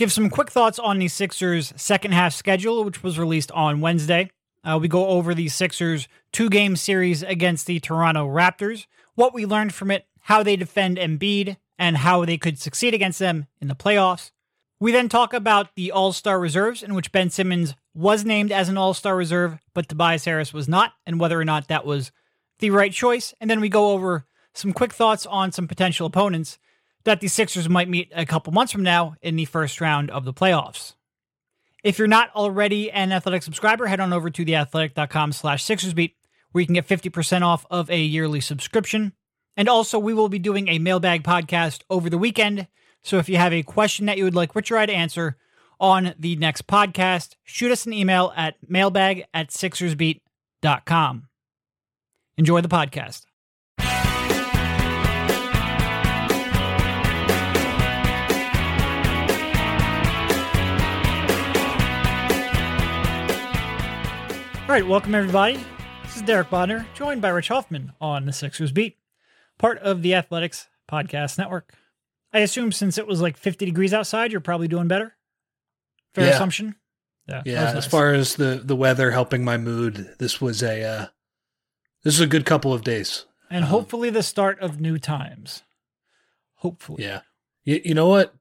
give some quick thoughts on the Sixers' second half schedule, which was released on Wednesday. Uh, we go over the Sixers' two game series against the Toronto Raptors, what we learned from it, how they defend Embiid, and how they could succeed against them in the playoffs. We then talk about the All Star reserves, in which Ben Simmons was named as an All Star reserve, but Tobias Harris was not, and whether or not that was the right choice. And then we go over some quick thoughts on some potential opponents that the Sixers might meet a couple months from now in the first round of the playoffs. If you're not already an Athletic subscriber, head on over to theathletic.com slash Sixersbeat, where you can get 50% off of a yearly subscription. And also, we will be doing a mailbag podcast over the weekend. So if you have a question that you would like Rich or I to answer on the next podcast, shoot us an email at mailbag at sixersbeat.com. Enjoy the podcast. All right, welcome everybody. This is Derek Bodner, joined by Rich Hoffman on the Sixers Beat, part of the Athletics Podcast Network. I assume since it was like 50 degrees outside, you're probably doing better. Fair Yeah. assumption. Yeah, Yeah, was as far as the the weather helping my mood, this was a uh, this is a good couple of days. and um, hopefully the start of new times. Hopefully, Yeah, you, you know what?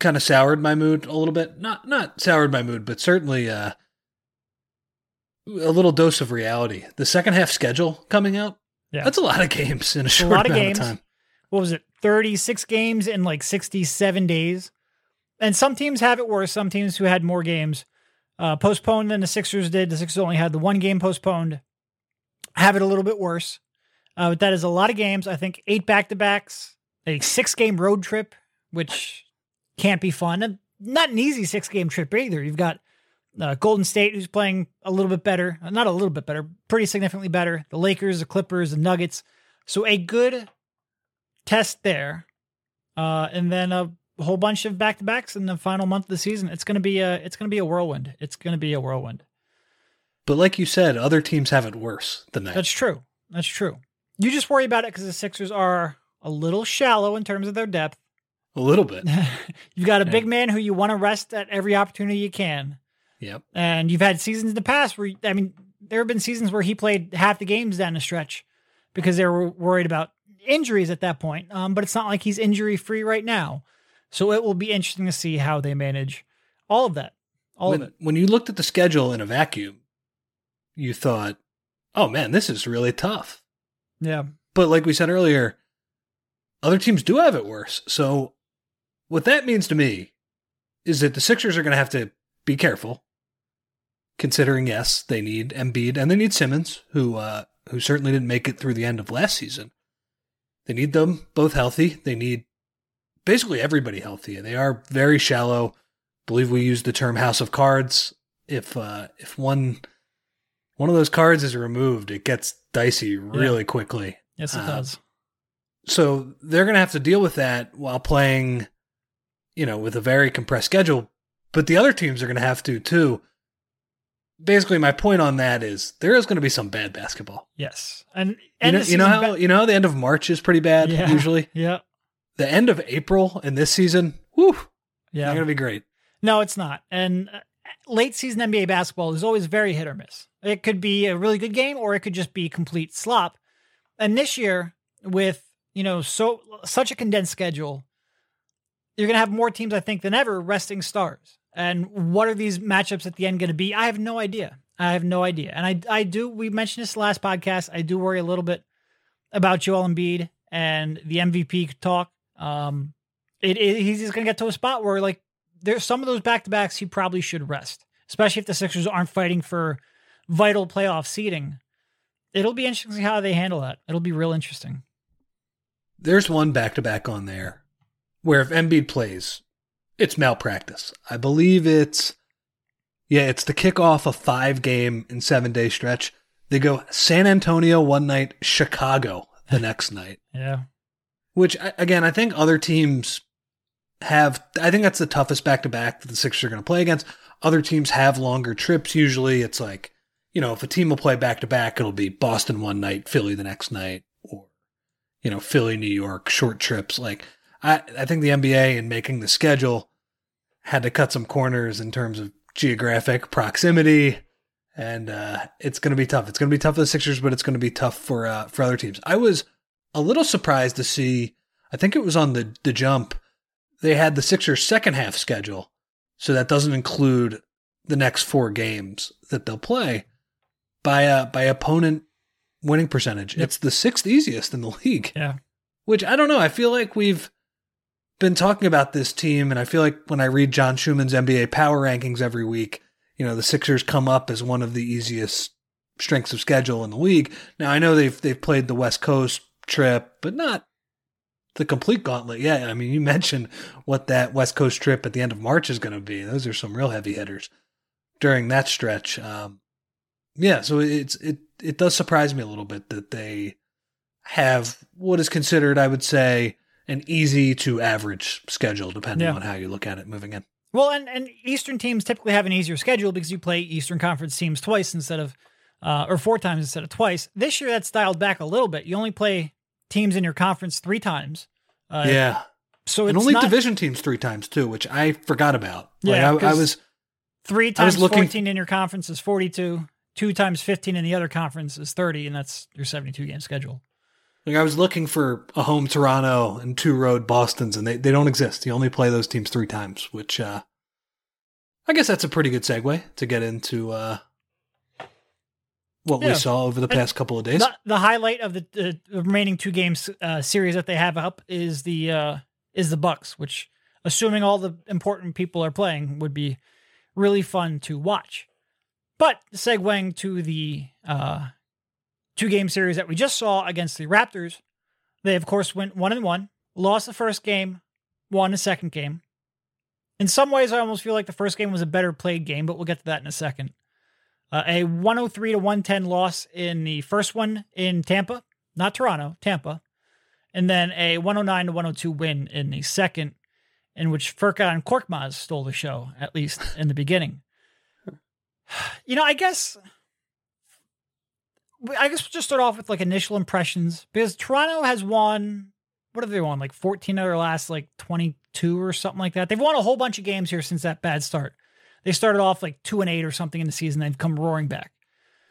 Kind of soured my mood a little bit. Not not soured my mood, but certainly uh, a little dose of reality. The second half schedule coming out. Yeah. that's a lot of games in a a short lot of amount games. of time. What was it? 36 games in like 67 days. And some teams have it worse. Some teams who had more games uh, postponed than the Sixers did. The Sixers only had the one game postponed. Have it a little bit worse. Uh, but that is a lot of games. I think eight back to backs, a six game road trip, which can't be fun. And not an easy six game trip either. You've got uh, Golden State, who's playing a little bit better, Uh, not a little bit better, pretty significantly better. The Lakers, the Clippers, the Nuggets. So a good test there, uh, and then a whole bunch of back to backs in the final month of the season. It's gonna be a it's gonna be a whirlwind. It's gonna be a whirlwind. But like you said, other teams have it worse than that. That's true. That's true. You just worry about it because the Sixers are a little shallow in terms of their depth. a little bit. You've got a big man who you want to rest at every opportunity you can. Yep. And you've had seasons in the past where, I mean, there have been seasons where he played half the games down the stretch because they were worried about injuries at that point. Um, but it's not like he's injury free right now. So it will be interesting to see how they manage all of that. All when, of it. when you looked at the schedule in a vacuum, you thought, "Oh man, this is really tough." Yeah. But like we said earlier, other teams do have it worse. So what that means to me is that the Sixers are going to have to be careful, considering yes, they need Embiid and they need Simmons, who uh, who certainly didn't make it through the end of last season. They need them both healthy. They need basically everybody healthy. They are very shallow. believe we use the term house of cards. If uh, if one one of those cards is removed, it gets dicey really quickly. Yes, it Uh, does. So they're going to have to deal with that while playing, you know, with a very compressed schedule. But the other teams are going to have to too. Basically, my point on that is there is going to be some bad basketball. Yes. And, You know, you know how ba- you know how the end of March is pretty bad Yeah. usually. Yeah. The end of April in this season, whew, Yeah. not going to be great. No, it's not. And uh, late season NBA basketball is always very hit or miss. It could be a really good game or it could just be complete slop. And this year, with you know so such a condensed schedule, you're going to have more teams, I think, than ever resting stars. And what are these matchups at the end going to be? I have no idea. I have no idea. And I, I do. We mentioned this last podcast. I do worry a little bit about Joel Embiid and the MVP talk. Um, it, it he's going to get to a spot where like there's some of those back to backs he probably should rest, especially if the Sixers aren't fighting for vital playoff seeding. It'll be interesting to see how they handle that. It'll be real interesting. There's one back to back on there where if Embiid plays, it's malpractice. I believe it's yeah, it's the kickoff of a five game and seven day stretch. They go San Antonio one night, Chicago the next night. Yeah. Which again, I think other teams have. I think that's the toughest back to back that the Sixers are going to play against. Other teams have longer trips. Usually, it's like you know, if a team will play back to back, it'll be Boston one night, Philly the next night, or you know, Philly, New York, short trips. Like I, I think the NBA in making the schedule had to cut some corners in terms of geographic proximity, and uh, it's going to be tough. It's going to be tough for the Sixers, but it's going to be tough for uh, for other teams. I was a little surprised to see. I think it was on the the jump. They had the Sixers' second half schedule, so that doesn't include the next four games that they'll play by uh, by opponent winning percentage. Yep. It's the sixth easiest in the league. Yeah. Which I don't know. I feel like we've been talking about this team, and I feel like when I read John Schuhmann's NBA power rankings every week, you know, the Sixers come up as one of the easiest strengths of schedule in the league. Now I know they've they've played the West Coast trip, but not the complete gauntlet. Yeah, I mean, you mentioned what that West Coast trip at the end of March is going to be. Those are some real heavy hitters during that stretch. Um, yeah, so it's it it does surprise me a little bit that they have what is considered, I would say, an easy to average schedule, depending yeah. on how you look at it moving in. Well, and, and Eastern teams typically have an easier schedule because you play Eastern Conference teams twice instead of, uh, or four times instead of twice. This year, that's dialed back a little bit. You only play teams in your conference three times. Uh, yeah. So and only not, division teams three times too, which I forgot about. Yeah, like I, I, was three times looking, fourteen in your conference is forty-two two times 15 in the other conference is 30, and that's your 72 game schedule. Like I was looking for a home Toronto and two road Boston's, and they, they don't exist. You only play those teams three times, which uh, I guess that's a pretty good segue to get into uh, what yeah. we saw over the past and couple of days. The, the highlight of the, the, remaining two games uh, series that they have up is the uh, is the Bucks, which, assuming all the important people are playing, would be really fun to watch. But segueing to the uh, two game series that we just saw against the Raptors, they of course went one and one, lost the first game, won the second game. In some ways, I almost feel like the first game was a better played game, but we'll get to that in a second. Uh, a 103 to 110 loss in the first one in Tampa, not Toronto, Tampa, and then a 109 to 102 win in the second, in which Furkan and Korkmaz stole the show, at least in the beginning. You know, I guess I guess we'll just start off with like initial impressions because Toronto has won. What have they won? Like 14 of their last like 22 or something like that. They've won a whole bunch of games here since that bad start. They started off like two and eight or something in the season. They've come roaring back.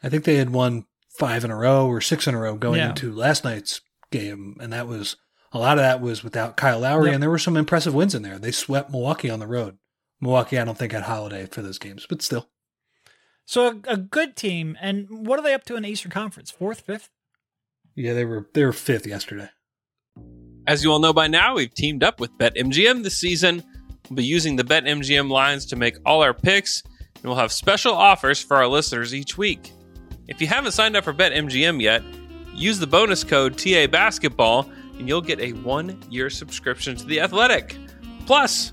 I think they had won five in a row or six in a row going yeah. into last night's game, and that was a lot of that was without Kyle Lowry, yep. and there were some impressive wins in there. They swept Milwaukee on the road. Milwaukee, I don't think had Holiday for those games, but still. So a, a, good team. And what are they up to in the Eastern Conference? Fourth, fifth? Yeah, they were they were fifth yesterday. As you all know by now, we've teamed up with BetMGM this season. We'll be using the BetMGM lines to make all our picks, and we'll have special offers for our listeners each week. If you haven't signed up for BetMGM yet, use the bonus code TA Basketball, and you'll get a one-year subscription to the Athletic. Plus,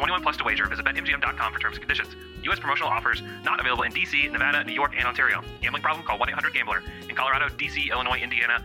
21 plus to wager. Visit BetMGM.com for terms and conditions. U.S. promotional offers not available in D.C., Nevada, New York, and Ontario. Gambling problem? Call 1-800-GAMBLER. In Colorado, D.C., Illinois, Indiana,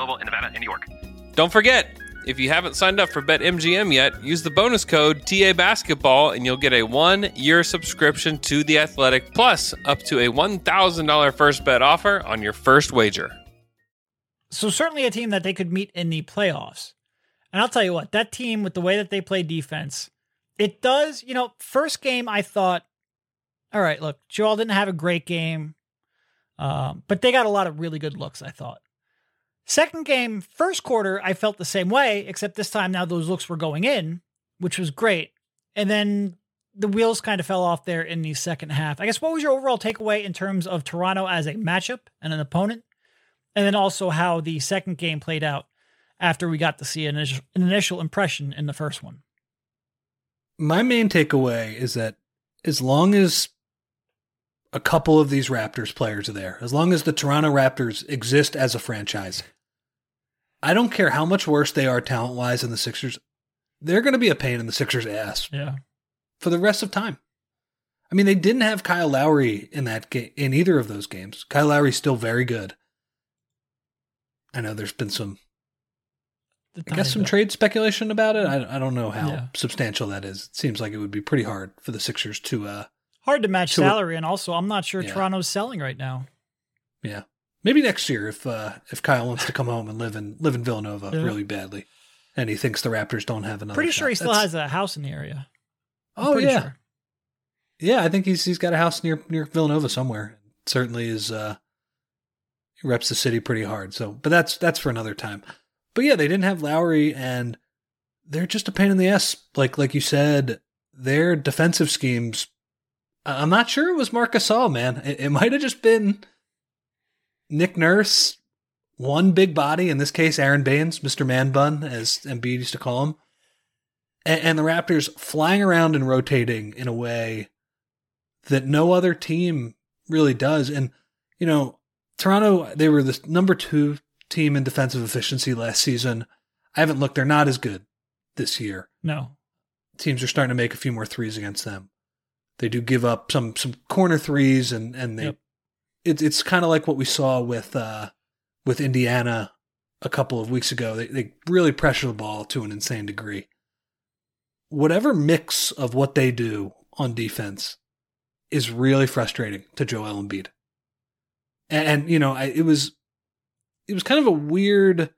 in Nevada and New York. Don't forget, if you haven't signed up for BetMGM yet, use the bonus code TA Basketball and you'll get a one year subscription to The Athletic, plus up to a $1,000 first bet offer on your first wager. So certainly a team that they could meet in the playoffs. And I'll tell you what, that team with the way that they play defense, it does, you know, first game I thought, all right, look, Joel didn't have a great game. Um, but they got a lot of really good looks, I thought. Second game, first quarter, I felt the same way, except this time now those looks were going in, which was great. And then the wheels kind of fell off there in the second half. I guess what was your overall takeaway in terms of Toronto as a matchup and an opponent? And then also how the second game played out after we got to see an initial, impression in the first one. My main takeaway is that as long as a couple of these Raptors players are there, as long as the Toronto Raptors exist as a franchise, I don't care how much worse they are talent wise than the Sixers, they're going to be a pain in the Sixers' ass Yeah. for the rest of time. I mean, they didn't have Kyle Lowry in that game in either of those games. Kyle Lowry's still very good. I know there's been some, I guess, some trade speculation about it. I, I don't know how Yeah. substantial that is. It seems like it would be pretty hard for the Sixers to, uh, Hard to match So- salary, and also I'm not sure Yeah. Toronto's selling right now. yeah, maybe next year if uh, if Kyle wants to come home and live in live in Villanova Yeah. really badly, and he thinks the Raptors don't have another. Pretty shot. sure he still That's- has a house in the area. I'm Oh yeah, sure. yeah. I think he's he's got a house near near Villanova somewhere. Certainly is. Uh, reps the city pretty hard. So, but that's that's for another time. But yeah, they didn't have Lowry, and they're just a pain in the ass. Like like you said, their defensive schemes. I'm not sure it was Marc Gasol, man. It, it might have just been Nick Nurse, one big body. In this case, Aron Baynes, Mister Man Bun, as Embiid used to call him, and, and the Raptors flying around and rotating in a way that no other team really does. And you know, Toronto, they were the number two team in defensive efficiency last season. I haven't looked; they're not as good this year. No. Teams are starting to make a few more threes against them. They do give up some some corner threes, and and they Yep. it's it's kind of like what we saw with uh with Indiana a couple of weeks ago. They they really pressure the ball to an insane degree. Whatever mix of what they do on defense is really frustrating to Joel Embiid. And, and you know, I, it was it was kind of a weird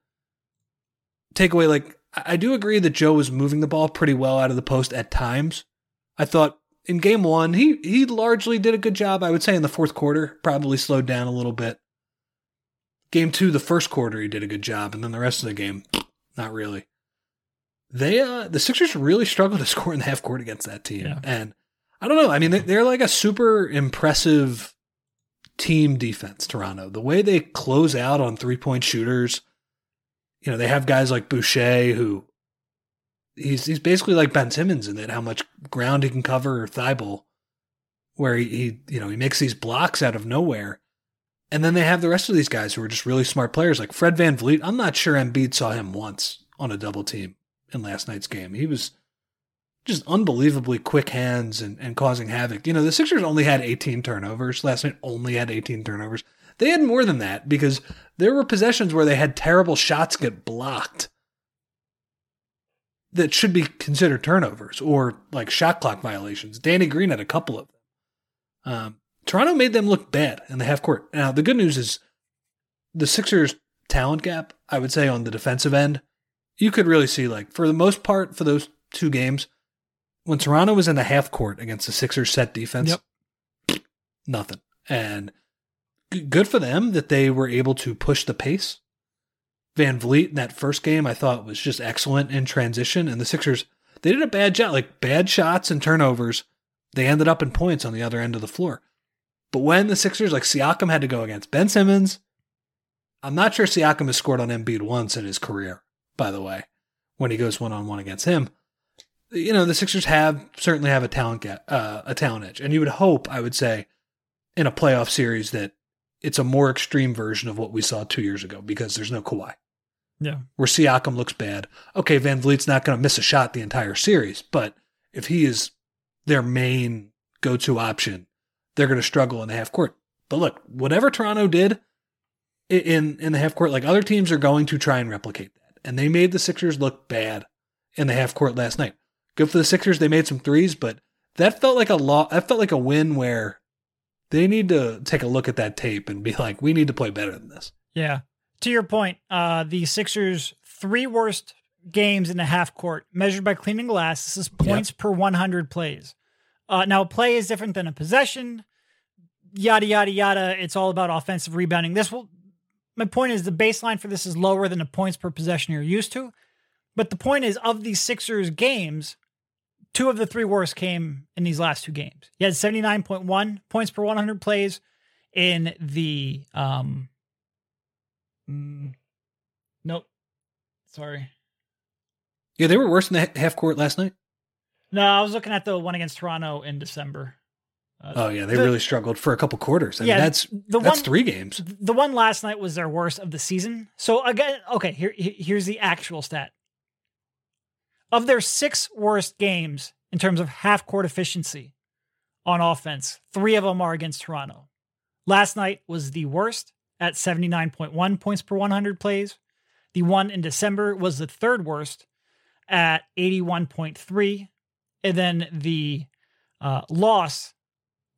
takeaway. Like I do agree that Joe was moving the ball pretty well out of the post at times. I thought in game one he he largely did a good job. I would say in the fourth quarter probably slowed down a little bit. Game two, the first quarter he did a good job, and then the rest of the game, not really. They uh the Sixers really struggled to score in the half court against that team, Yeah. and I don't know. I mean, they- they're like a super impressive team defense. Toronto, the way they close out on three point shooters, you know, they have guys like Boucher who he's he's basically like Ben Simmons in that how much ground he can cover or Thibault, where he, he you know he makes these blocks out of nowhere. And then they have the rest of these guys who are just really smart players, like Fred VanVleet. I'm not sure Embiid saw him once on a double team in last night's game. He was just unbelievably quick hands and, and causing havoc. You know, the Sixers only had 18 turnovers. Last night only had 18 turnovers. They had more than that because there were possessions where they had terrible shots get blocked that should be considered turnovers or like shot clock violations. Danny Green had a couple of them. Um, Toronto made them look bad in the half court. Now, the good news is the Sixers' talent gap, I would say, on the defensive end, you could really see, like, for the most part, for those two games, when Toronto was in the half court against the Sixers' set defense, yep. nothing. And good for them that they were able to push the pace. VanVleet in that first game, I thought was just excellent in transition. And the Sixers, they did a bad job, like bad shots and turnovers. They ended up in points on the other end of the floor. But when the Sixers, like Siakam, had to go against Ben Simmons, I'm not sure Siakam has scored on Embiid once in his career, by the way, when he goes one on one against him. You know, the Sixers have certainly have a talent gap, uh, a talent edge, and you would hope, I would say, in a playoff series that it's a more extreme version of what we saw two years ago because there's no Kawhi. Yeah. Where Siakam looks bad. Okay, VanVleet's not going to miss a shot the entire series, but if he is their main go to option, they're going to struggle in the half court. But look, whatever Toronto did in in the half court, like other teams are going to try and replicate that, and they made the Sixers look bad in the half court last night. Good for the Sixers; they made some threes, but that felt like a law. That felt like a win where they need to take a look at that tape and be like, we need to play better than this. Yeah. To your point, uh, the Sixers' three worst games in the half court measured by cleaning glass. This is points yep. per 100 plays. Uh, now, a play is different than a possession. Yada yada yada. It's all about offensive rebounding. This will. My point is the baseline for this is lower than the points per possession you're used to. But the point is, of these Sixers games, two of the three worst came in these last two games. He had 79.1 points per 100 plays in the um mm, nope. Sorry. Yeah, they were worse in the half court last night. No, I was looking at the one against Toronto in December. Uh, oh yeah, they the, really struggled for a couple quarters. I yeah, mean, that's the that's one, three games. The one last night was their worst of the season. So again, okay, here here's the actual stat. Of their six worst games in terms of half court efficiency on offense, three of them are against Toronto. Last night was the worst at 79.1 points per 100 plays. The one in December was the third worst at 81.3. And then the uh, loss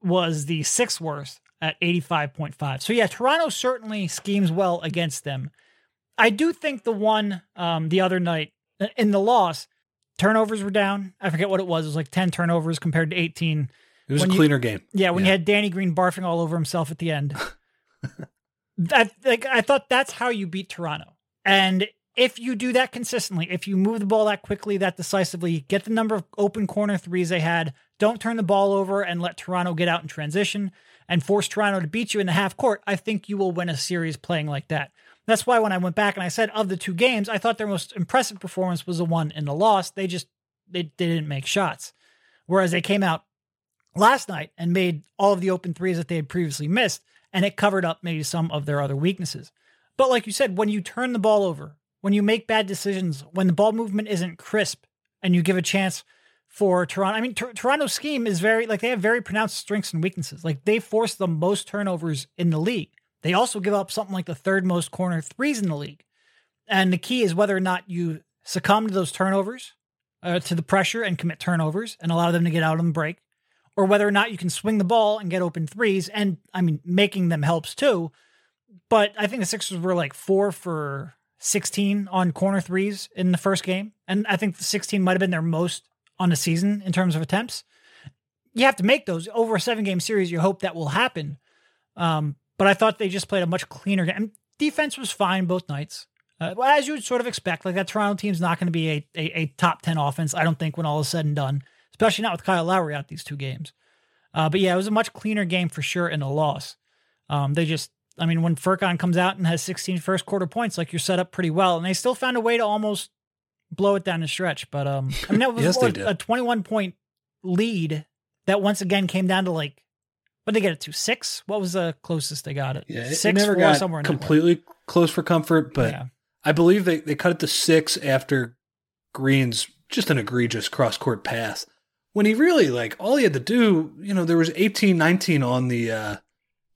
was the sixth worst at 85.5. So, yeah, Toronto certainly schemes well against them. I do think the one um, the other night in the loss, turnovers were down. I forget what it was. It was like 10 turnovers compared to 18. It was when a cleaner game. Yeah, when yeah. you had Danny Green barfing all over himself at the end. that like I thought that's how you beat Toronto. And if you do that consistently, if you move the ball that quickly, that decisively, get the number of open corner threes they had, don't turn the ball over and let Toronto get out in transition and force Toronto to beat you in the half court, I think you will win a series playing like that. That's why when I went back and I said of the two games, I thought their most impressive performance was the one in the loss. They just they, they didn't make shots. Whereas they came out last night and made all of the open threes that they had previously missed, and it covered up maybe some of their other weaknesses. But like you said, when you turn the ball over, when you make bad decisions, when the ball movement isn't crisp, and you give a chance for Toronto. I mean, Toronto's scheme is very like they have very pronounced strengths and weaknesses. Like they force the most turnovers in the league. They also give up something like the third most corner threes in the league. And the key is whether or not you succumb to those turnovers, uh, to the pressure and commit turnovers and allow them to get out on the break, or whether or not you can swing the ball and get open threes. And I mean, making them helps too. But I think the Sixers were like four for 16 on corner threes in the first game. And I think the 16 might have been their most on the season in terms of attempts. You have to make those over a seven game series. You hope that will happen. Um, but I thought they just played a much cleaner game. And Defense was fine both nights. Uh, as you would sort of expect, like that Toronto team's not going to be a, a, a, top 10 offense, I don't think, when all is said and done, especially not with Kyle Lowry out these two games. Uh, but yeah, it was a much cleaner game for sure in a loss. Um, they just, I mean, when Furkan comes out and has 16 first quarter points, like you're set up pretty well. And they still found a way to almost blow it down the stretch. But um, I mean, that was yes, a, a 21 point lead that once again came down to like what did they get it to? Six? What was the closest they got it? Yeah, six, it never four, got somewhere completely close for comfort, but yeah. I believe they, they cut it to six after Green's just an egregious cross court pass. When he really like all he had to do, you know, there was 18, 19 on the uh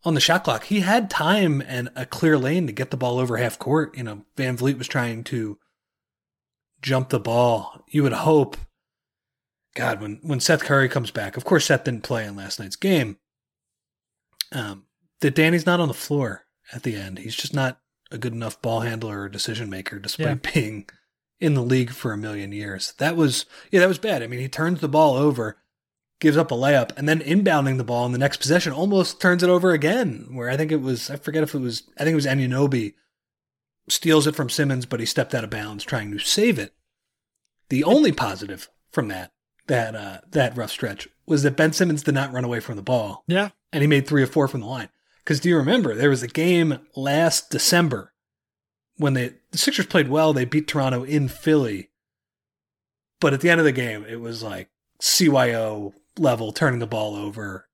on the shot clock. He had time and a clear lane to get the ball over half court. You know, VanVleet was trying to jump the ball. You would hope God, when when Seth Curry comes back, of course Seth didn't play in last night's game um, that Danny's not on the floor at the end. He's just not a good enough ball handler or decision maker, despite yeah. being in the league for a million years. That was yeah, that was bad. I mean, he turns the ball over, gives up a layup, and then inbounding the ball in the next possession almost turns it over again. Where I think it was, I forget if it was, I think it was Anunoby steals it from Simmons, but he stepped out of bounds trying to save it. The only positive from that that uh, that rough stretch was that Ben Simmons did not run away from the ball. Yeah, and he made three or four from the line. Because do you remember there was a game last December when they the Sixers played well, they beat Toronto in Philly. But at the end of the game, it was like CYO level turning the ball over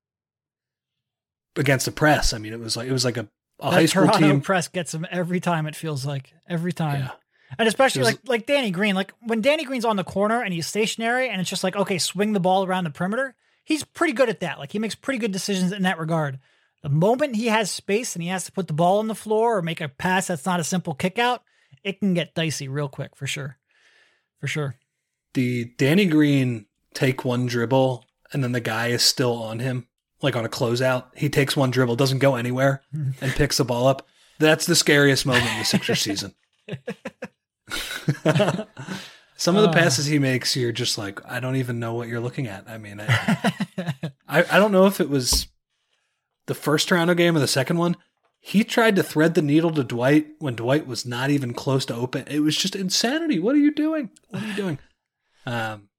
against the press. I mean, it was like it was like a, a high school Toronto team. press gets them every time. It feels like every time. Yeah. And especially was- like like Danny Green, like when Danny Green's on the corner and he's stationary and it's just like, okay, swing the ball around the perimeter. He's pretty good at that. Like he makes pretty good decisions in that regard. The moment he has space and he has to put the ball on the floor or make a pass that's not a simple kick out, it can get dicey real quick for sure. For sure. the Danny Green take one dribble and then the guy is still on him, like on a closeout. He takes one dribble, doesn't go anywhere, and picks the ball up. That's the scariest moment in the Sixers season. Some of the Uh. passes he makes, you're just like, I don't even know what you're looking at. I mean, I, I, I don't know if it was the first Toronto game or the second one. He tried to thread the needle to Dwight when Dwight was not even close to open. It was just insanity. What are you doing? What are you doing? Um,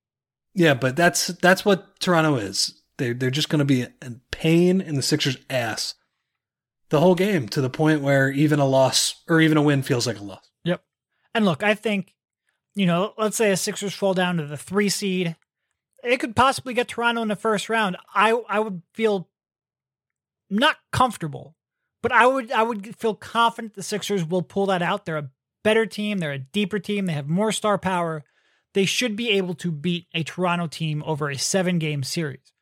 yeah, but that's that's what Toronto is. They they're just going to be a pain in the Sixers' ass the whole game to the point where even a loss or even a win feels like a loss. Yep. And look, I think, you know, let's say a Sixers fall down to the three seed. It could possibly get Toronto in the first round. I I would feel not comfortable, but I would I would feel confident the Sixers will pull that out. They're a better team, they're a deeper team, they have more star power. They should be able to beat a Toronto team over a seven game series.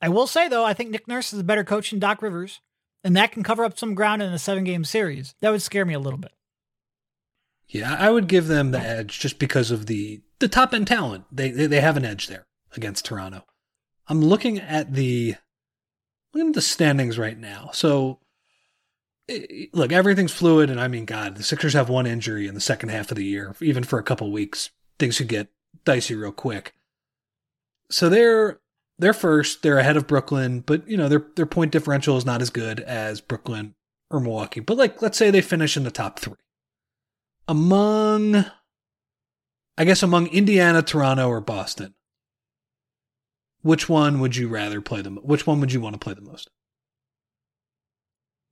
I will say though, I think Nick Nurse is a better coach than Doc Rivers, and that can cover up some ground in a seven game series. That would scare me a little bit. Yeah, I would give them the edge just because of the the top end talent. They they, they have an edge there against Toronto. I'm looking at the looking at the standings right now. So look, everything's fluid, and I mean, God, the Sixers have one injury in the second half of the year. Even for a couple weeks, things could get dicey real quick. So they're they're first. They're ahead of Brooklyn, but you know their their point differential is not as good as Brooklyn or Milwaukee. But like, let's say they finish in the top three among I guess among Indiana, Toronto, or Boston. Which one would you rather play them? Which one would you want to play the most?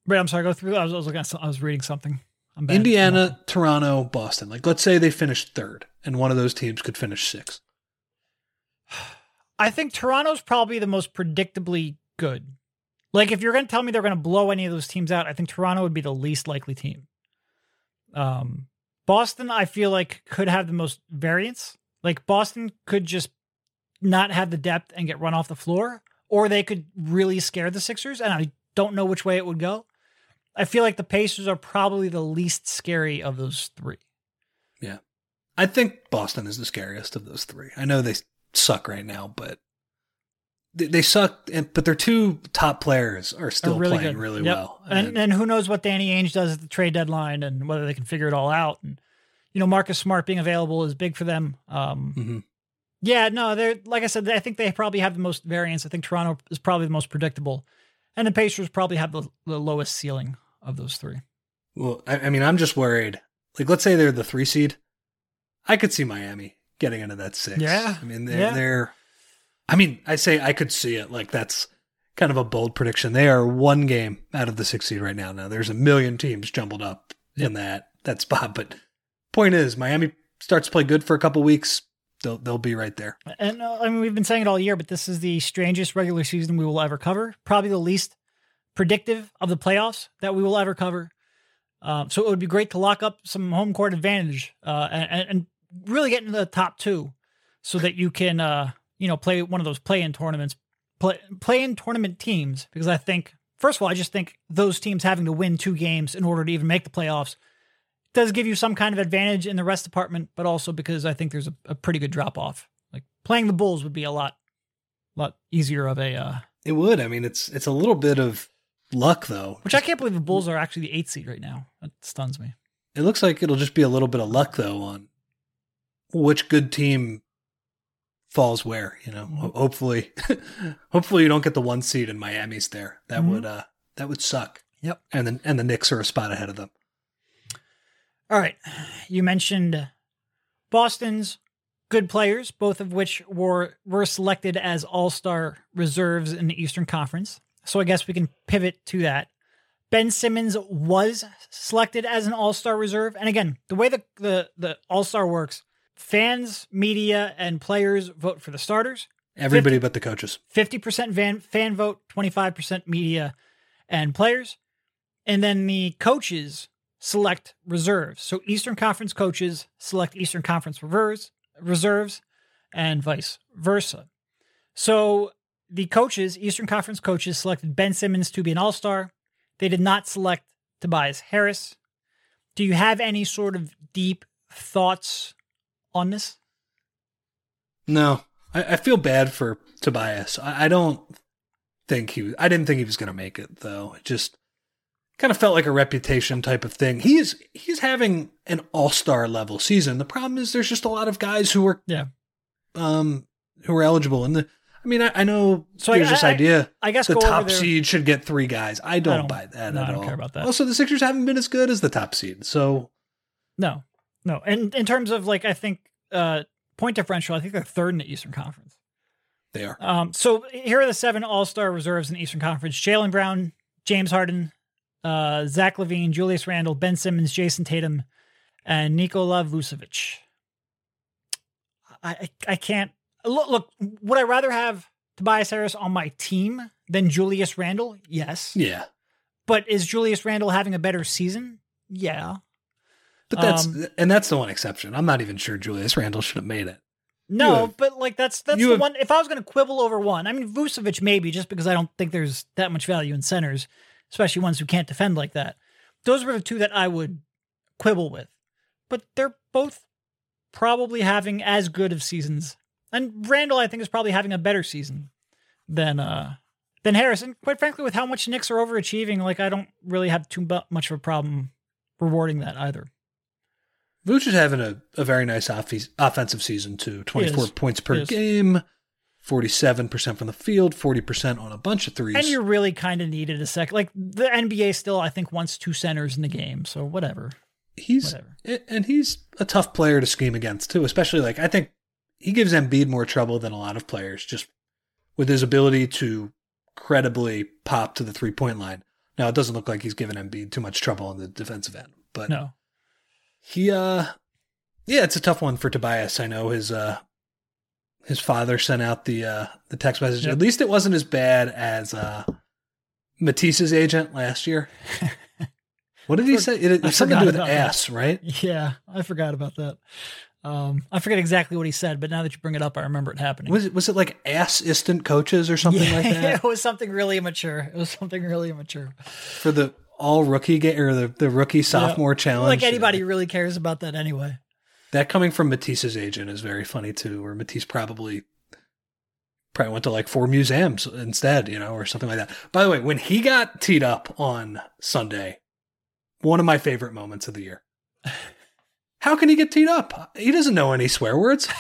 Wait, I'm sorry. Go through. I was, I was looking at. I was reading something. I'm bad. Indiana, Toronto, Boston. Like let's say they finished third and one of those teams could finish sixth. I think Toronto's probably the most predictably good. Like, if you're going to tell me they're going to blow any of those teams out, I think Toronto would be the least likely team. Um, Boston, I feel like could have the most variance. Like Boston could just not have the depth and get run off the floor, or they could really scare the Sixers, and I don't know which way it would go. I feel like the Pacers are probably the least scary of those three. Yeah. I think Boston is the scariest of those three. I know they suck right now, but they, they suck, and, but their two top players are still really playing good. really Yep. well. And, and who knows what Danny Ainge does at the trade deadline and whether they can figure it all out. And you know, Marcus Smart being available is big for them. Um, Mhm. Yeah, no, they're like I said, I think they probably have the most variance. I think Toronto is probably the most predictable, and the Pacers probably have the, the lowest ceiling of those three. Well, I, I mean, I'm just worried. Like, let's say they're the three seed. I could see Miami getting into that six. Yeah, I mean, they're, yeah. they're, I mean, I say I could see it. Like, that's kind of a bold prediction. They are one game out of the six seed right now. Now, there's a million teams jumbled up in that, that spot. But point is, Miami starts to play good for a couple weeks. They'll, they'll be right there. And uh, I mean, we've been saying it all year, but this is the strangest regular season we will ever cover. Probably the least predictive of the playoffs that we will ever cover. Um, so it would be great to lock up some home court advantage uh, and, and really get into the top two, so that you can uh, you know play one of those play-in tournaments, play play-in tournament teams. Because I think, first of all, I just think those teams having to win two games in order to even make the playoffs does give you some kind of advantage in the rest department, but also because I think there's a, a pretty good drop off. Like playing the Bulls would be a lot, lot easier of a. Uh, It would. I mean, it's, it's a little bit of luck though. which I can't believe the Bulls are actually the eighth seed right now. That stuns me. It looks like it'll just be a little bit of luck though on which good team falls where. You know, Ho- hopefully, hopefully you don't get the one seed and Miami's there. That Mhm. would uh that would suck. Yep. And then and the Knicks are a spot ahead of them. All right, you mentioned Boston's good players, both of which were were selected as All Star reserves in the Eastern Conference. So I guess we can pivot to that. Ben Simmons was selected as an All Star reserve, and again, the way the the, the All Star works, fans, media, and players vote for the starters. Everybody but the coaches. Fifty percent fan fan vote, twenty five percent media and players, and then the coaches select reserves. So Eastern Conference coaches select Eastern Conference reserves, reserves, and vice versa. So the coaches, Eastern Conference coaches, selected Ben Simmons to be an All Star. They did not select Tobias Harris. Do you have any sort of deep thoughts on this? No, I, I feel bad for Tobias. I, I don't think he. I didn't think he was going to make it though. It just kind of felt like a reputation type of thing. He's he's having an all star level season. The problem is there's just a lot of guys who are Yeah. um who are eligible. And the I mean I, I know So there's I- this I- idea I guess the top seed should get three guys. I don't, don't- buy that no, at I don't all. care about that. Also, the Sixers haven't been as good as the top seed, so No, no. And in terms of like, I think uh point differential, I think they're third in the Eastern Conference. they are. Um, so here are the seven All Star reserves in the Eastern Conference: Jaylen Brown, James Harden, uh, Zach LaVine, Julius Randle, Ben Simmons, Jayson Tatum, and Nikola Vucevic. I, I I can't look. Look, would I rather have Tobias Harris on my team than Julius Randle? Yes. Yeah. But is Julius Randle having a better season? Yeah. But that's Um, and that's the one exception. I'm not even sure Julius Randle should have made it. No, have- but like that's that's the have- one. If I was going to quibble over one, I mean Vucevic maybe just because I don't think there's that much value in centers, especially ones who can't defend like that. Those were the two that I would quibble with, but they're both probably having as good of seasons. And Randle, I think, is probably having a better season than uh than Harrison. Quite frankly, with how much Knicks are overachieving, like I don't really have too much of a problem rewarding that either. Vooch is having a, a very nice off- offensive season too. 24 points per game, 47% from the field, 40% on a bunch of threes. And you really kind of needed a second. Like the NBA still, I think, wants two centers in the game. So whatever. he's whatever. and he's a tough player to scheme against too, especially like I think he gives Embiid more trouble than a lot of players just with his ability to credibly pop to the three-point line. Now, it doesn't look like he's given Embiid too much trouble on the defensive end, but No. he uh yeah it's a tough one for tobias i know his uh his father sent out the uh the text message at least it wasn't as bad as uh matisse's agent last year what did he say it, it something to do with about that. ass right Yeah, I forgot about that. Um, I forget exactly what he said, but now that you bring it up, I remember it happening. was it was it like ass assistant coaches or something yeah, like that it was something really immature. It was something really immature. for the all rookie game or the, the rookie sophomore challenge Like anybody really cares about that anyway. That coming from Matisse's agent is very funny too, where Matisse probably probably went to like four museums instead, you know, or something like that. By the way, when he got teed up on Sunday, one of my favorite moments of the year. How can he get teed up? He doesn't know any swear words.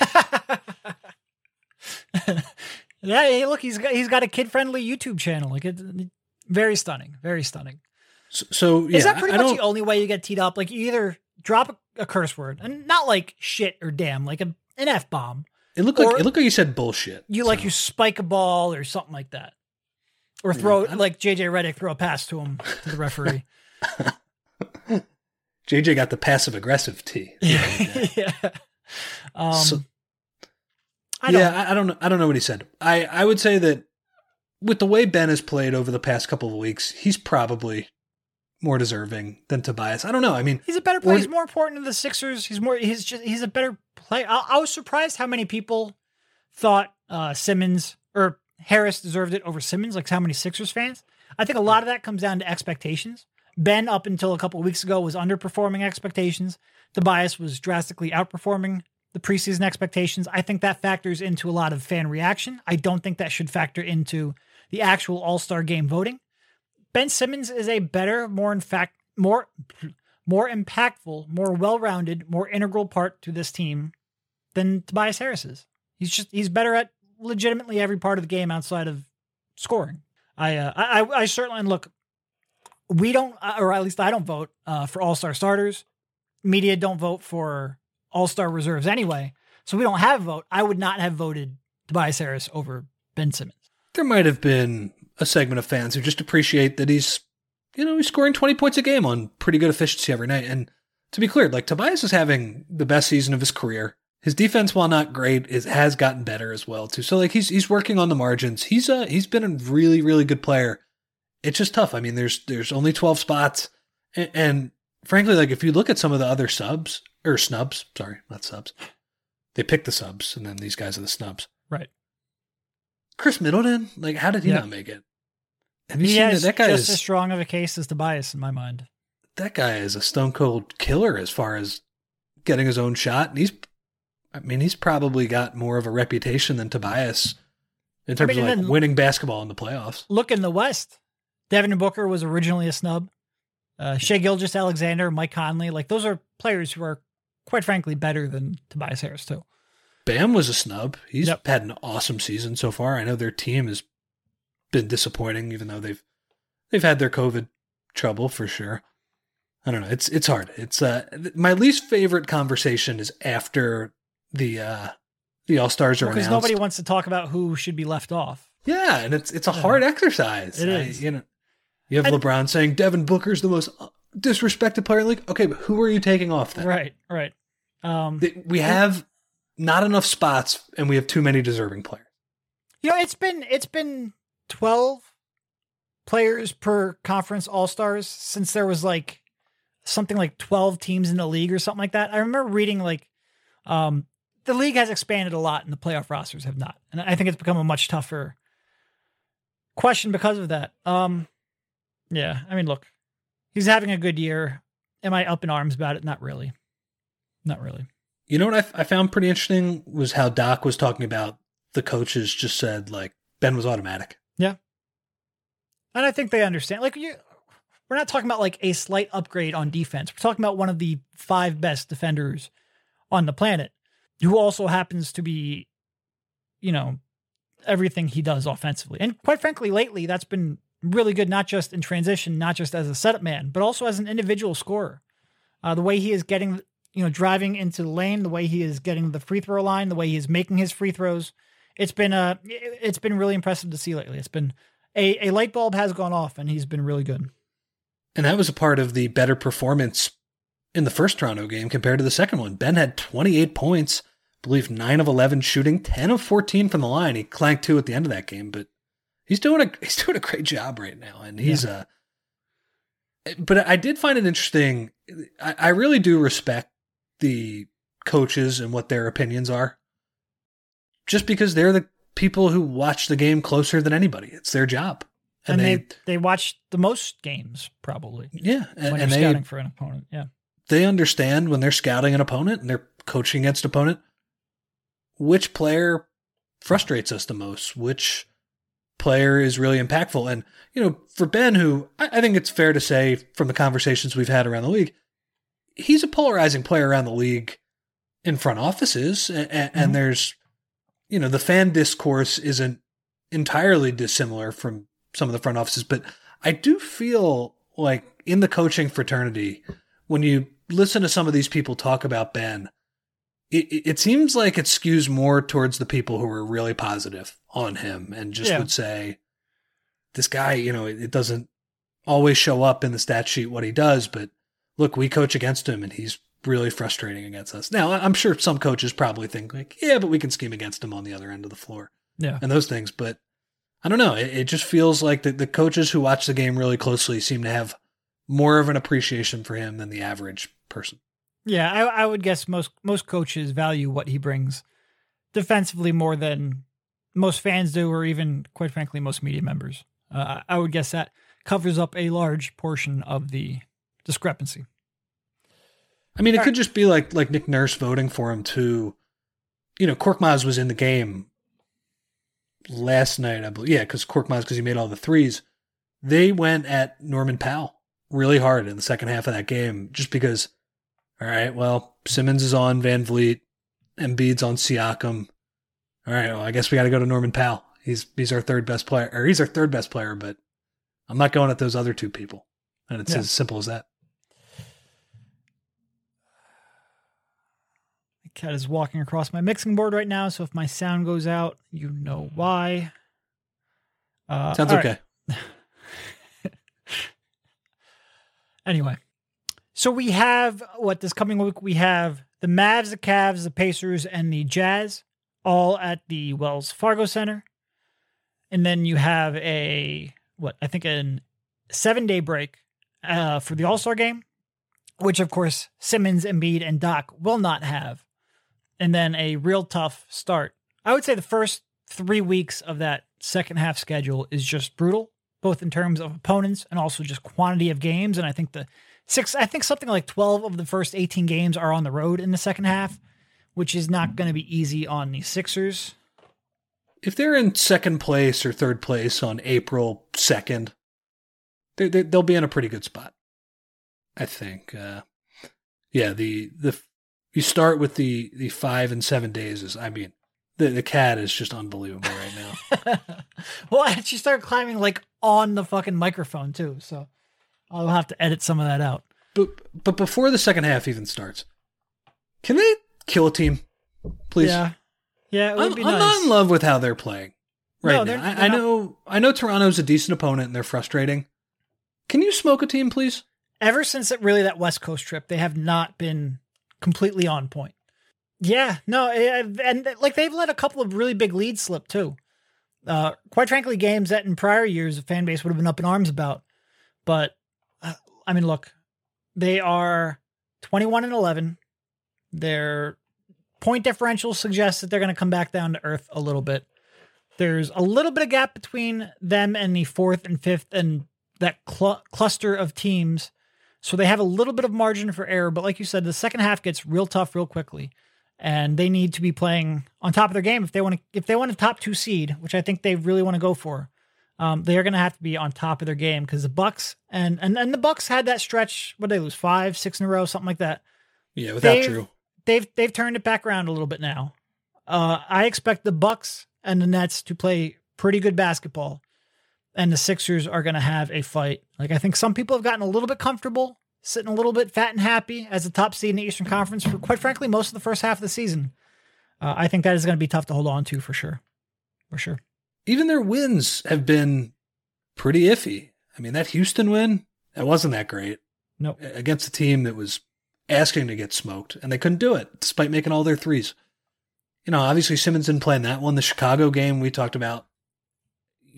Yeah, hey, look, he's got he's got a kid friendly YouTube channel. Like, it, very stunning, very stunning. So, so yeah, Is that pretty I much don't- the only way you get teed up? Like, you either drop a, curse word, and not like shit or damn, like a, an f bomb. It looked like or- it looked like you said bullshit. You like you spike a ball or something like that, or throw like JJ Redick throw a pass to him to the referee. JJ got the passive aggressive T. yeah. yeah. Um, So- I don't. yeah, I, I don't know. I don't know what he said. I I would say that with the way Ben has played over the past couple of weeks, he's probably more deserving than Tobias. I don't know. I mean, He's a better player. He's more important to the Sixers. He's more. He's just. He's a better player. I, I was surprised how many people thought uh, Simmons or Harris deserved it over Simmons. Like how many Sixers fans? I think a lot of that comes down to expectations. Ben, up until a couple of weeks ago, was underperforming expectations. Tobias was drastically outperforming the preseason expectations. I think that factors into a lot of fan reaction. I don't think that should factor into the actual All Star game voting. Ben Simmons is a better, more in fact, more more impactful, more well-rounded, more integral part to this team than Tobias Harris is. He's just he's better at legitimately every part of the game outside of scoring. I uh, I, I certainly look. We don't, uh, or at least I don't vote uh, for All Star starters. Media don't vote for All Star reserves anyway, so we don't have a vote. I would not have voted Tobias Harris over Ben Simmons. there might have been a segment of fans who just appreciate that he's, you know, he's scoring 20 points a game on pretty good efficiency every night. And to be clear, like Tobias is having the best season of his career. His defense, while not great, is has gotten better as well too. So like he's he's working on the margins. He's uh he's been a really really good player. It's just tough. I mean, there's there's only 12 spots, and, and frankly, like if you look at some of the other subs or snubs, sorry, not subs, they pick the subs, and then these guys are the snubs. Right. Khris Middleton, like how did he Yeah. not make it? Have you He seen has that? That guy just is as strong of a case as Tobias in my mind. that guy is a stone cold killer as far as getting his own shot. And he's, I mean, he's probably got more of a reputation than Tobias in terms mean, of like winning basketball in the playoffs. Look in the West. Devin Booker was originally a snub. Uh, Shai Gilgeous-Alexander, Mike Conley, like those are players who are, quite frankly, better than Tobias Harris too. Bam was a snub. He's Yep. had an awesome season so far. I know their team has been disappointing, even though they've they've had their COVID trouble for sure. I don't know. It's it's hard. It's uh my least favorite conversation is after the uh the All Stars are announced. Because nobody wants to talk about who should be left off. Yeah, and it's it's a hard exercise. It I- is. you know, you have And- LeBron saying Devin Booker's the most uh, disrespected player in the league. Okay, but who are you taking off then? Right, right. Um, We have not enough spots, and we have too many deserving players. you know, it's been it's been twelve players per conference All Stars since there was like something like twelve teams in the league or something like that. I remember reading like um, the league has expanded a lot, and the playoff rosters have not, and I think it's become a much tougher question because of that. Um, yeah, I mean, look, he's having a good year. Am I up in arms about it? Not really. Not really. You know what I, found pretty interesting was how Doc was talking about the coaches just said like Ben was automatic. Yeah. And I think they understand. Like you we're not talking about like a slight upgrade on defense. We're talking about one of the five best defenders on the planet who also happens to be you know everything he does offensively. And quite frankly lately that's been really good not just in transition, not just as a setup man, but also as an individual scorer. Uh, the way he is getting you know driving into the lane, the way he is getting the free throw line, the way he is making his free throws. It's been uh it's been really impressive to see lately. It's been a, a light bulb has gone off and he's been really good. And that was a part of the better performance in the first Toronto game compared to the second one. Ben had 28 points, I believe 9 of 11 shooting, 10 of 14 from the line. He clanked two at the end of that game, but he's doing a he's doing a great job right now and he's uh but I did find it interesting. I, I really do respect the coaches and what their opinions are. Just because they're the people who watch the game closer than anybody. It's their job. And, they, they watch the most games probably yeah, and, when and they scouting for an opponent. Yeah. they understand when they're scouting an opponent and they're coaching against opponent which player frustrates us the most which player is really impactful and you know for ben who I, I think it's fair to say from the conversations we've had around the league he's a polarizing player around the league in front offices and, and, Mhm. there's you know the fan discourse isn't entirely dissimilar from some of the front offices but i do feel like in the coaching fraternity when you listen to some of these people talk about Ben, it, it seems like it skews more towards the people who are really positive on him and just Yeah. would say, this guy, you know, it doesn't always show up in the stat sheet what he does, but look, we coach against him and he's really frustrating against us. Now, I'm sure some coaches probably think like, yeah, but we can scheme against him on the other end of the floor Yeah. and those things. But I don't know. It, it just feels like the, the coaches who watch the game really closely seem to have more of an appreciation for him than the average person. Yeah, I, I would guess most most coaches value what he brings defensively more than most fans do, or even, quite frankly, most media members. Uh, I would guess that covers up a large portion of the discrepancy. I mean, it All could just be like like Nick Nurse voting for him too. You know, Korkmaz was in the game last night, I believe. Yeah, because Korkmaz because he made all the threes. They went at Norman Powell really hard in the second half of that game, just because. All right, well, Simmons is on VanVleet, Embiid's on Siakam. All right, well, I guess we got to go to Norman Powell. He's he's our third best player, or he's our third best player, but I'm not going at those other two people, and it's Yeah. as simple as that. Cat is walking across my mixing board right now, so if my sound goes out, you know why. Uh, Sounds all right. okay. Anyway, so we have what this coming week we have the Mavs, the Cavs, the Pacers, and the Jazz all at the Wells Fargo Center, and then you have a what I think a seven day break uh, for the All Star game, which of course Simmons, Embiid, and Doc will not have, and then a real tough start. I would say the first three weeks of that second half schedule is just brutal, both in terms of opponents and also just quantity of games. And I think the six, I think something like 12 of the first 18 games are on the road in the second half, which is not going to be easy on the Sixers. If they're in second place or third place on April 2nd, they they'll be in a pretty good spot. I think. Uh, yeah, the the you start with the the five and seven days is I mean the the cat is just unbelievable right now. well, and she started climbing like on the fucking microphone too, so I'll have to edit some of that out. but but before the second half even starts, can they kill a team, please? Yeah, yeah, it would I'm, be I'm not in love with how they're playing right No, now. they're- I, they're I not- know I know Toronto's a decent opponent and they're frustrating. Can you smoke a team, please? Ever since it, really that West Coast trip, they have not been completely on point. Yeah, no, and like they've let a couple of really big leads slip too. Uh, quite frankly, games that in prior years the fan base would have been up in arms about. But uh, I mean, look, they are twenty-one and eleven. Their point differential suggests that they're going to come back down to earth a little bit. There's a little bit of gap between them and the fourth and fifth and that cl- cluster of teams. So they have a little bit of margin for error, but like you said, the second half gets real tough real quickly, and they need to be playing on top of their game if they want to. If they want a top two seed, which I think they really want to go for, um, they are going to have to be on top of their game because the Bucks and and and the Bucks had that stretch. What they lose five, six in a row, something like that. Yeah, without They've- Jrue. They've they've turned it back around a little bit now. Uh, I expect the Bucks and the Nets to play pretty good basketball, and the Sixers are going to have a fight. Like I think some people have gotten a little bit comfortable, sitting a little bit fat and happy as the top seed in the Eastern Conference for quite frankly most of the first half of the season. Uh, I think that is going to be tough to hold on to for sure, for sure. Even their wins have been pretty iffy. I mean, that Houston win, that wasn't that great. No, Against a team that was asking to get smoked, and they couldn't do it despite making all their threes. You know, obviously Simmons didn't play in that one. The Chicago game we talked about,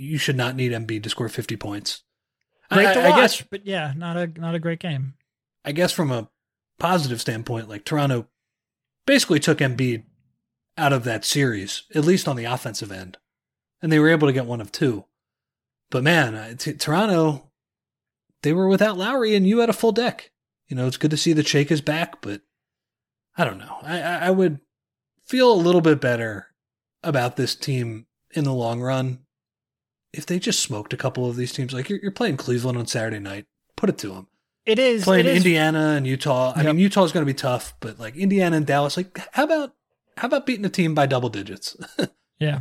you should not need Embiid to score 50 points. great I, to I watch, guess but yeah, not a not a great game. I guess from a positive standpoint, like Toronto basically took Embiid out of that series, at least on the offensive end, and they were able to get one of two. But man, t- Toronto, they were without Lowry, and you had a full deck. You know, it's good to see the Shake is back, but I don't know. I, I I would feel a little bit better about this team in the long run if they just smoked a couple of these teams. Like you're, you're playing Cleveland on Saturday night, put it to them It is playing it is, Indiana and Utah. I Yep. mean, Utah's going to be tough, but like Indiana and Dallas, like how about how about beating a team by double digits? Yeah,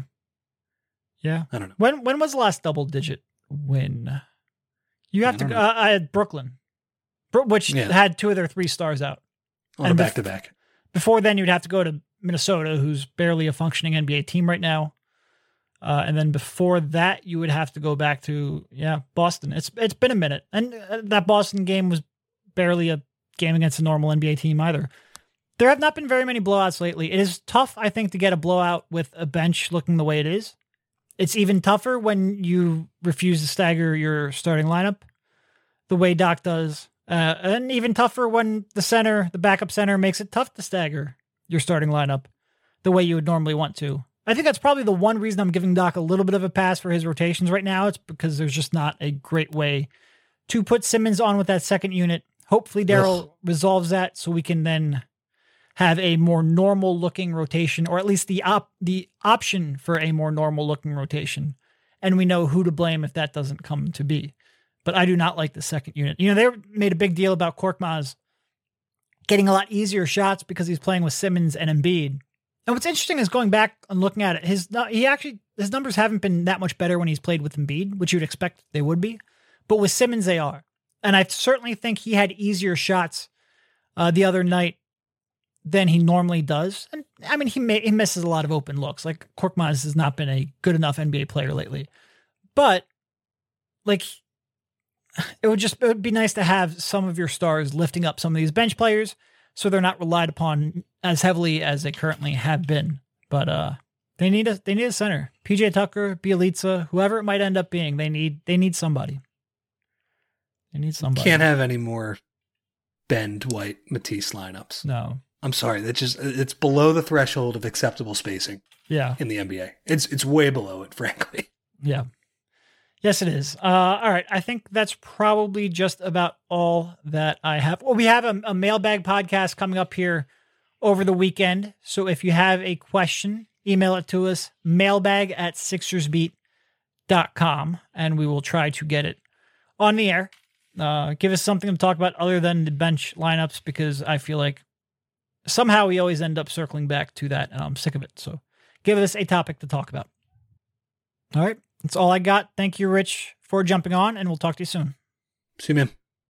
yeah. I don't know. When when was the last double digit win? You have I to. Uh. I had Brooklyn, which Yeah. had two of their three stars out. On a And bef- back to back. Before then, you'd have to go to Minnesota, who's barely a functioning NBA team right now. Uh, and then before that, you would have to go back to yeah Boston. It's it's been a minute, and uh, that Boston game was barely a game against a normal NBA team either. There have not been very many blowouts lately. It is tough, I think, to get a blowout with a bench looking the way it is. It's even tougher when you refuse to stagger your starting lineup the way Doc does. Uh, and even tougher when the center, the backup center, makes it tough to stagger your starting lineup the way you would normally want to. I think that's probably the one reason I'm giving Doc a little bit of a pass for his rotations right now. It's because there's just not a great way to put Simmons on with that second unit. Hopefully, Daryl resolves that so we can then have a more normal looking rotation, or at least the op- the option for a more normal looking rotation. And we know who to blame if that doesn't come to be. But I do not like the second unit. You know, they made a big deal about Korkmaz getting a lot easier shots because he's playing with Simmons and Embiid. And what's interesting is going back and looking at it, his he actually his numbers haven't been that much better when he's played with Embiid, which you'd expect they would be. But with Simmons, they are. And I certainly think he had easier shots uh, the other night than he normally does. And I mean, he may, he misses a lot of open looks. Like Korkmaz has not been a good enough NBA player lately. But like it would just it would be nice to have some of your stars lifting up some of these bench players so they're not relied upon as heavily as they currently have been. But uh they need a they need a center. PJ Tucker, Bjelica, whoever it might end up being, they need they need somebody. They need somebody. Can't have any more Ben Dwight Matisse lineups. no. I'm sorry, that just it's below the threshold of acceptable spacing Yeah. in the NBA. It's it's way below it, frankly. Yeah. Yes, it is. Uh, all right. I think that's probably just about all that I have. Well, we have a, a mailbag podcast coming up here over the weekend. So if you have a question, email it to us, mailbag at sixersbeat.com, and we will try to get it on the air. Uh, give us something to talk about other than the bench lineups because I feel like somehow we always end up circling back to that, and I'm sick of it. So give us a topic to talk about. All right. That's all I got. Thank you, Rich, for jumping on, and we'll talk to you soon. See you, man.